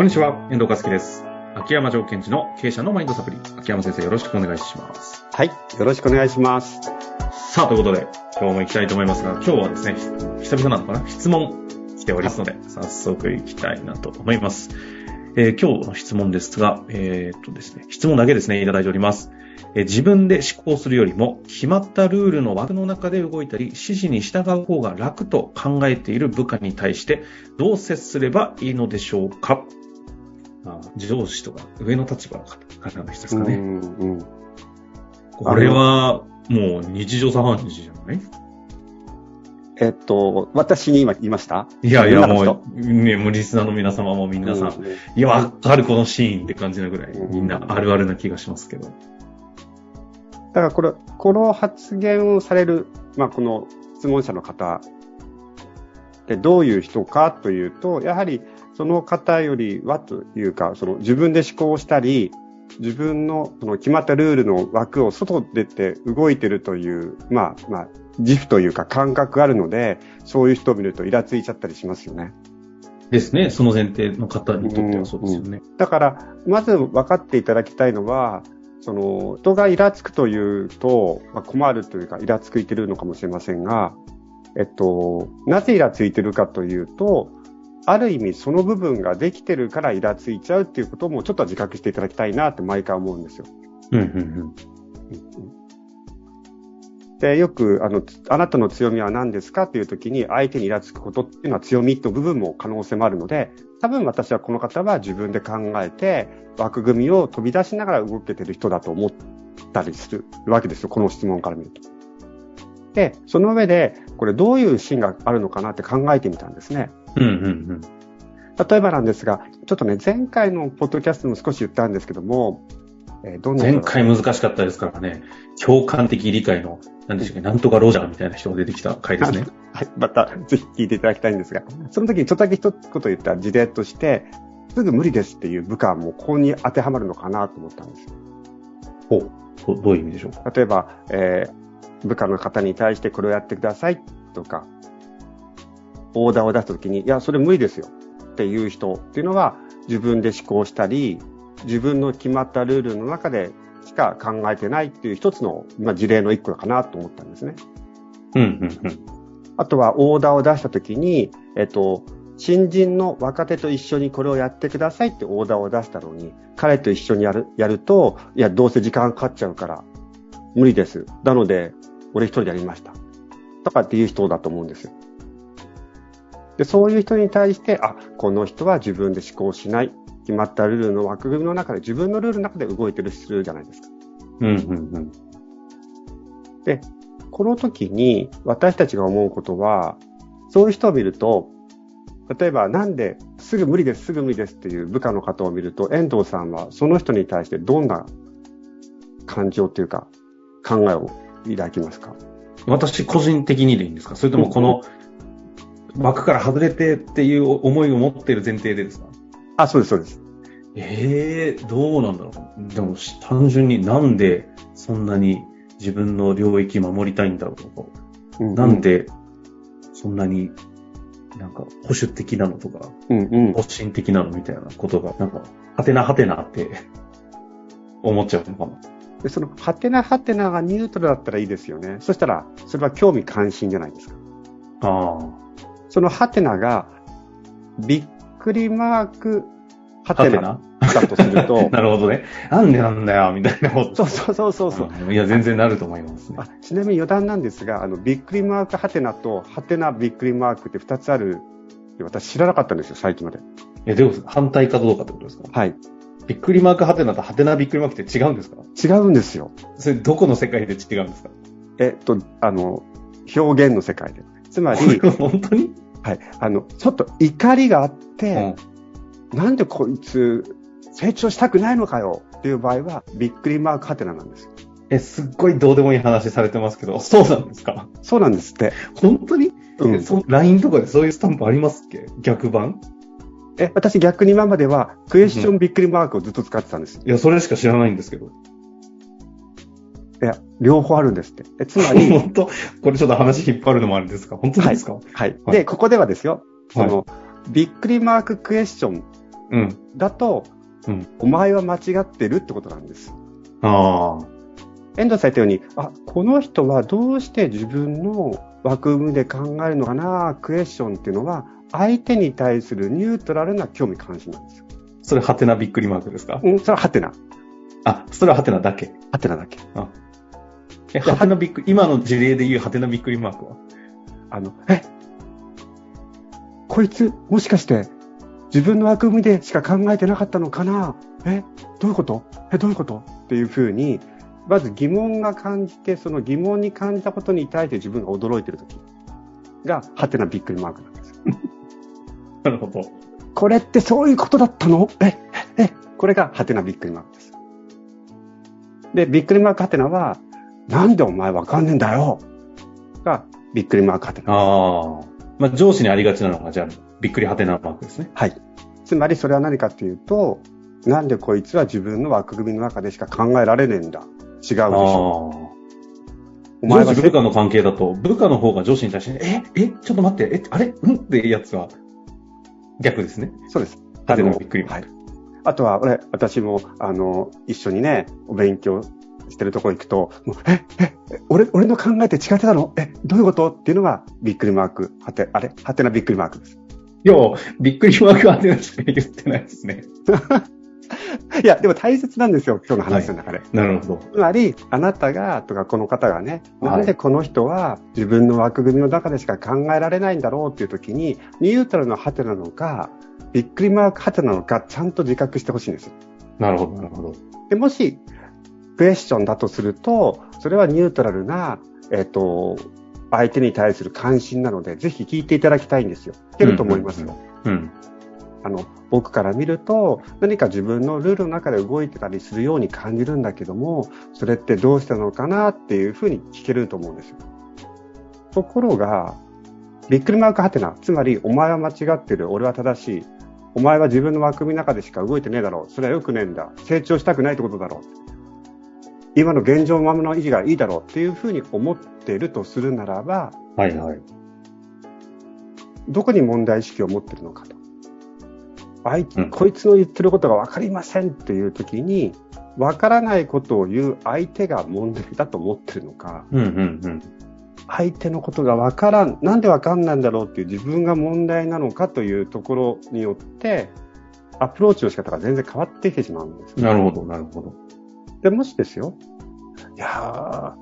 こんにちは、遠藤和樹です。秋山条件地の経営者のマインドサプリ。秋山先生、よろしくお願いします。はい。よろしくお願いします。さあ、ということで、今日も行きたいと思いますが、今日はですね、久々なのかな？質問来ておりますので、早速行きたいなと思います。えー今日の質問ですが、えーっとですね、質問だけですね、いただいております。えー自分で思考するよりも、決まったルールの枠の中で動いたり、指示に従う方が楽と考えている部下に対して、どう接すればいいのでしょうか？あ上司とか上の立場の方からの人ですかね。うんうん。これは、もう日常茶飯事じゃない？えっと、私に今言いました？いやいや、もう、ね、もうリスナーの皆様も皆さん、人うんいや、わかるこのシーンって感じなぐらい、うんみんなあるあるな気がしますけど。だからこれ、この発言をされる、まあ、この質問者の方でどういう人かというと、やはりその方よりはというか、その自分で思考したり、自分のその決まったルールの枠を外出て動いてるという、まあまあ、自負というか感覚があるので、そういう人を見るとイラついちゃったりしますよね。ですね。その前提の方にとってはそうですよね。だから、まず分かっていただきたいのは、その、人がイラつくというと、まあ、困るというか、イラつくいてるのかもしれませんが、えっと、なぜイラついてるかというと、ある意味その部分ができてるからイラついちゃうっていうこともちょっと自覚していただきたいなって毎回思うんですよ。うん、うんうん、で、よく、あの、あなたの強みは何ですかという時に、相手にイラつくことっていうのは強みと部分も可能性もあるので、多分私はこの方は自分で考えて、枠組みを飛び出しながら動けてる人だと思ったりするわけですよ、この質問から見ると。で、その上で、これどういうシーンがあるのかなって考えてみたんですね。うん。うん、うん、例えばなんですが、ちょっとね、前回のポッドキャストでも少し言ったんですけども、えーどんな前回難しかったですからね。共感的理解の、何でしたっけ、なんとかロジャーみたいな人が出てきた回ですね。はい、またぜひ聞いていただきたいんですが、その時にちょっとだけ一言言った事例として、すぐ無理ですっていう部下もここに当てはまるのかなと思ったんですよ。ほう。どどういう意味でしょうか？例えば、えー部下の方に対してこれをやってくださいとか、オーダーを出した時に、いや、それ無理ですよっていう人っていうのは自分で思考したり、自分の決まったルールの中でしか考えてないっていう一つの、まあ、事例の一個かなと思ったんですね。うん、うん、うん。あとはオーダーを出したときに、えっと、新人の若手と一緒にこれをやってくださいってオーダーを出したのに、彼と一緒にやる、やると、いや、どうせ時間かかっちゃうから、無理です。なので、俺一人でやりました。とかっていう人だと思うんですよ。で、そういう人に対して、あ、この人は自分で思考しない。決まったルールの枠組みの中で、自分のルールの中で動いてるするじゃないですか。うん、うん、うん。で、この時に私たちが思うことは、そういう人を見ると、例えばなんですぐ無理です、すぐ無理ですっていう部下の方を見ると、遠藤さんはその人に対してどんな感情というか考えを抱きますか？私個人的にでいいんですか？それともこの枠から外れてっていう思いを持ってる前提でですか？あ、そうです、そうです。ええどうなんだろう？でも、単純になんでそんなに自分の領域守りたいんだろうとか、うなんでそんなになんか保守的なのとか、うんうん。保身的なのみたいなことが、なんか、はてなはてなって思っちゃうのかな。でその、ハテナハテナがニュートラルだったらいいですよね。そしたら、それは興味関心じゃないですか。ああ。そのハテナが、びっくりマークハテナだとすると、なるほどね。なんでなんだよ、みたいなこと。そうそうそうそうそう。んいや、全然なると思いますね。あちなみに余談なんですが、あの、びっくりマークハテナと、ハテナびっくりマークって2つある私知らなかったんですよ、最近まで。え、でも、反対かどうかってことですか？はい。びっくりマークはてなとはてなびっくりマークって違うんですか？違うんですよ。それ、どこの世界で違うんですか？えっと、あの、表現の世界で。つまり、本当に？はい。あの、ちょっと怒りがあっうて、ん。なんでこいつ、成長したくないのかよ？っていう場合は、びっくりマークハテナなんですよ。え、すっごいどうでもいい話されてますけど、そうなんですか？そうなんですって。本当に、うん。?LINE とかでそういうスタンプありますっけ？逆版？え、私逆に今までは、クエスチョンびっくりマークをずっと使ってたんですよ。いや、それしか知らないんですけど。いや、両方あるんですって。えつまり、本当？これちょっと話引っ張るのもあれですか？本当ですか、はい。で、ここではですよ、そはいの、びっくりマーククエスチョンうん。だと、うんお前は間違ってるってことなんです。ああ。遠藤さん言ったように、あ、この人はどうして自分の枠組みで考えるのかな、クエスチョンっていうのは、相手に対するニュートラルな興味関心なんですよ。それ、ハテナびっくりマークですか？うん、それはハテナ。あ、それはハテナだけ。ハテナだけ。え、ハテナびっくり、今の事例で言うハテナびっくりマークは。あの、え、こいつ、もしかして、自分の枠組みでしか考えてなかったのかな？え、どういうこと？え、どういうこと？っていうふうに、まず疑問が感じて、その疑問に感じたことに対して自分が驚いてるときが、ハテナびっくりマークなんです。よ。なるほど。これってそういうことだったの？え、え、え、これがハテナびっくりマークです。で、びっくりマークハテナは、なんでお前わかんねえんだよが、びっくりマークハテナ。ああ。まあ、上司にありがちなのが、じゃあ、びっくりハテナマークですね。はい。つまりそれは何かっていうと、なんでこいつは自分の枠組みの中でしか考えられねえんだ。違うでし。ょ。お前は部下の関係だと、部下の方が上司に対して、え、え、ちょっと待って、え、あれ？うん？ってやつは、逆ですね。そうです。ハテナびっくりマーク。はい。あとは、俺、私も、あの、一緒にね、お勉強してるとこ行くと、もうえ、え、え俺、俺の考えて違ってたの？え、どういうこと？っていうのが、びっくりマーク、はて、あれ？はてなびっくりマークです。いや、びっくりマークハテナしか言ってないですね。いや、でも大切なんですよ、今日の話の中で。なるほど。つまり、あなたが、とかこの方がね、はいなんでこの人は自分の枠組みの中でしか考えられないんだろうっていう時に、ニュートラルのハテなのか、びっくりマークハテなのか、ちゃんと自覚してほしいんです。なるほど、なるほど。で、もし、クエスチョンだとすると、それはニュートラルな、えっ、と、相手に対する関心なので、ぜひ聞いていただきたいんですよ。いけると思いますよ。うん。あの、僕から見ると、何か自分のルールの中で動いてたりするように感じるんだけども、それってどうしたのかなっていうふうに聞けると思うんですよ。ところが、びっくりマークハテナ、つまり、お前は間違ってる、俺は正しい、お前は自分の枠組みの中でしか動いてねえだろう、それは良くねえんだ、成長したくないってことだろう。今の現状ままの維持がいいだろうっていうふうに思っているとするならば、はいはい。どこに問題意識を持ってるのかと。あいうんこいつの言ってることが分かりませんっていう時に、分からないことを言う相手が問題だと思ってるのか、うんうんうん。相手のことが分からん、なんで分かんないんだろうっていう自分が問題なのかというところによって、アプローチの仕方が全然変わってきてしまうんです。なるほど、なるほど。で、もしですよ、いや、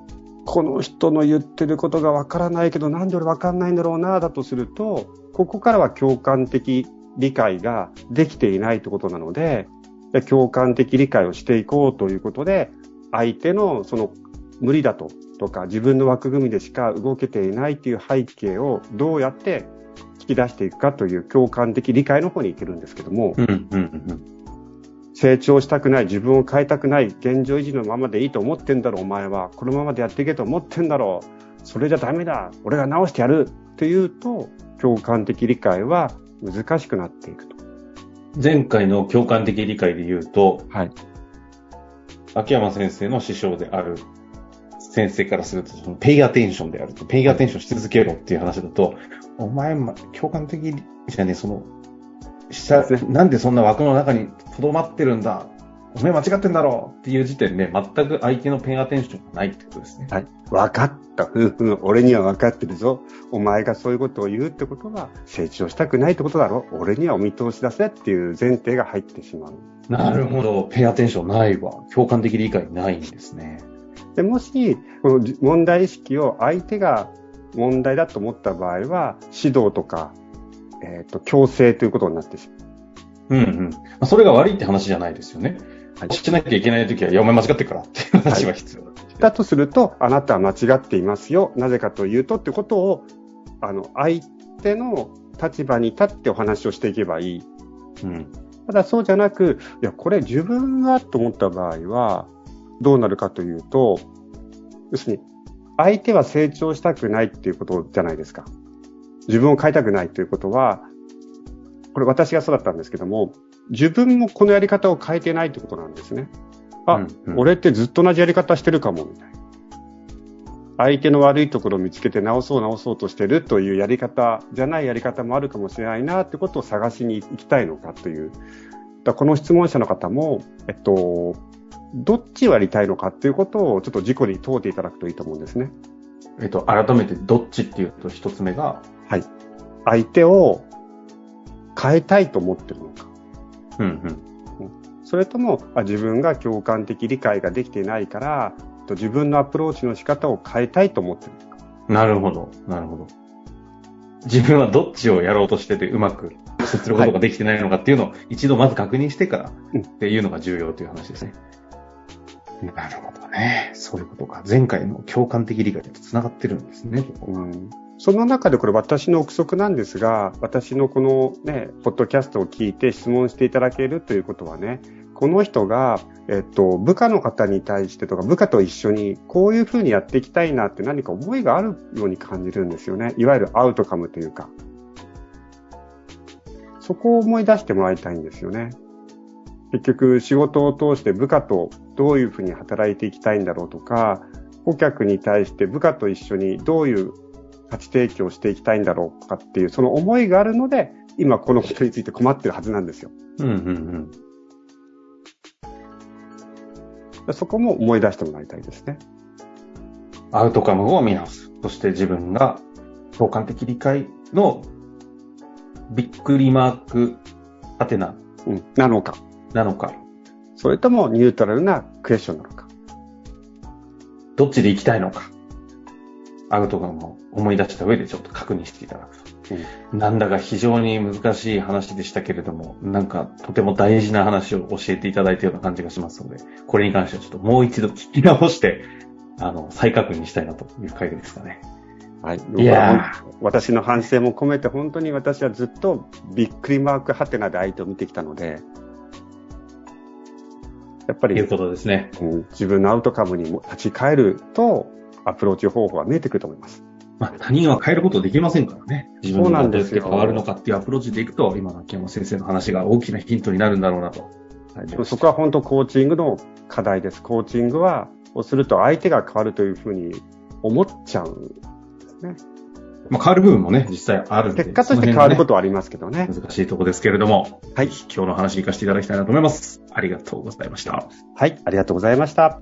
この人の言ってることがわからないけど、なんで俺わかんないんだろうな、だとすると、ここからは共感的理解ができていないということなので、で共感的理解をしていこうということで、相手のその無理だと、とか自分の枠組みでしか動けていないという背景をどうやって引き出していくかという共感的理解の方に行けるんですけども、うんうんうん。成長したくない、自分を変えたくない、現状維持のままでいいと思ってんだろ、お前は。このままでやっていけと思ってんだろう。それじゃダメだ。俺が直してやる。っていうと、共感的理解は難しくなっていくと。前回の共感的理解で言うと、はい。秋山先生の師匠である先生からすると、そのペイアテンションであると、ペイアテンションし続けろっていう話だと、お前、ま共感的じゃね、その、しなんでそんな枠の中に留まってるんだ？お前間違ってんだろ？うっていう時点で全く相手のペイアテンションがないってことですね。はい。分かった。うんうん。俺には分かってるぞ。お前がそういうことを言うってことは、成長したくないってことだろ？俺にはお見通し出せっていう前提が入ってしまう。なるほど。ペイアテンションないわ。共感的理解ないんですね。でもし、この問題意識を相手が問題だと思った場合は、指導とか、えっ、と、強制ということになってしまう。うんうん。まあそれが悪いって話じゃないですよね。はいしなきゃいけないときは、いや、お前間違ってるからっていう話は必要だ。だとすると、あなたは間違っていますよ。なぜかというとってことを、あの、相手の立場に立ってお話をしていけばいい。うん。ただそうじゃなく、いや、これ自分がと思った場合は、どうなるかというと、要するに、相手は成長したくないっていうことじゃないですか。自分を変えたくないということは、これ私がそうだったんですけども、自分もこのやり方を変えてないってことなんですね。あ、うんうん俺ってずっと同じやり方してるかも、みたいな。相手の悪いところを見つけて直そう直そうとしてるというやり方じゃないやり方もあるかもしれないなってことを探しに行きたいのかというだこの質問者の方も、えっと、どっちをやりたいのかっていうことをちょっと自己に問うていただくといいと思うんですね。えっと、改めてどっちっていうと一つ目が、はい。相手を変えたいと思ってるのか。うんうん。それとも、あ自分が共感的理解ができていないから、と自分のアプローチの仕方を変えたいと思ってるのか。なるほど、なるほど。自分はどっちをやろうとしててうまく接することができてないのかっていうのを一度まず確認してからうんっていうのが重要という話ですね。なるほどね。そういうことか。前回の共感的理解と繋がってるんですね。うんその中でこれ私の憶測なんですが、私のこのね、ポッドキャストを聞いて質問していただけるということはね、この人が、えっと、部下の方に対してとか、部下と一緒にこういうふうにやっていきたいなって何か思いがあるように感じるんですよね。いわゆるアウトカムというか。そこを思い出してもらいたいんですよね。結局、仕事を通して部下とどういうふうに働いていきたいんだろうとか、顧客に対して部下と一緒にどういう価値提供していきたいんだろうかっていう、その思いがあるので、今このことについて困ってるはずなんですよ。うんうんそこも思い出してもらいたいですね。うん。アウトカムを見直す。そして自分が共感的理解のびっくりマークハテナうん。なのか。なのか、それともニュートラルなクエスチョンなのか。どっちで行きたいのか、アウトカムを思い出した上でちょっと確認していただくと。なんだか非常に難しい話でしたけれども、なんかとても大事な話を教えていただいたような感じがしますので、これに関してはちょっともう一度聞き直して、あの、再確認したいなという回ですかね。はい。いや私の反省も込めて本当に私はずっとびっくりマークハテナで相手を見てきたので、やっぱりということですね。うん自分のアウトカムにも立ち返ると、アプローチ方法は見えてくると思います。まあ、他人は変えることできませんからね。自分そうながどうやって変わるのかっていうアプローチでいくと、今の秋山先生の話が大きなヒントになるんだろうなと。そこは本当コーチングの課題です。コーチングは、をすると相手が変わるというふうに思っちゃうんですね。まあ、変わる部分もね、実際あるんで。結果として変わることはありますけどね。難しいところですけれども、はい。今日の話活かしていただきたいなと思います。ありがとうございました。はい。ありがとうございました。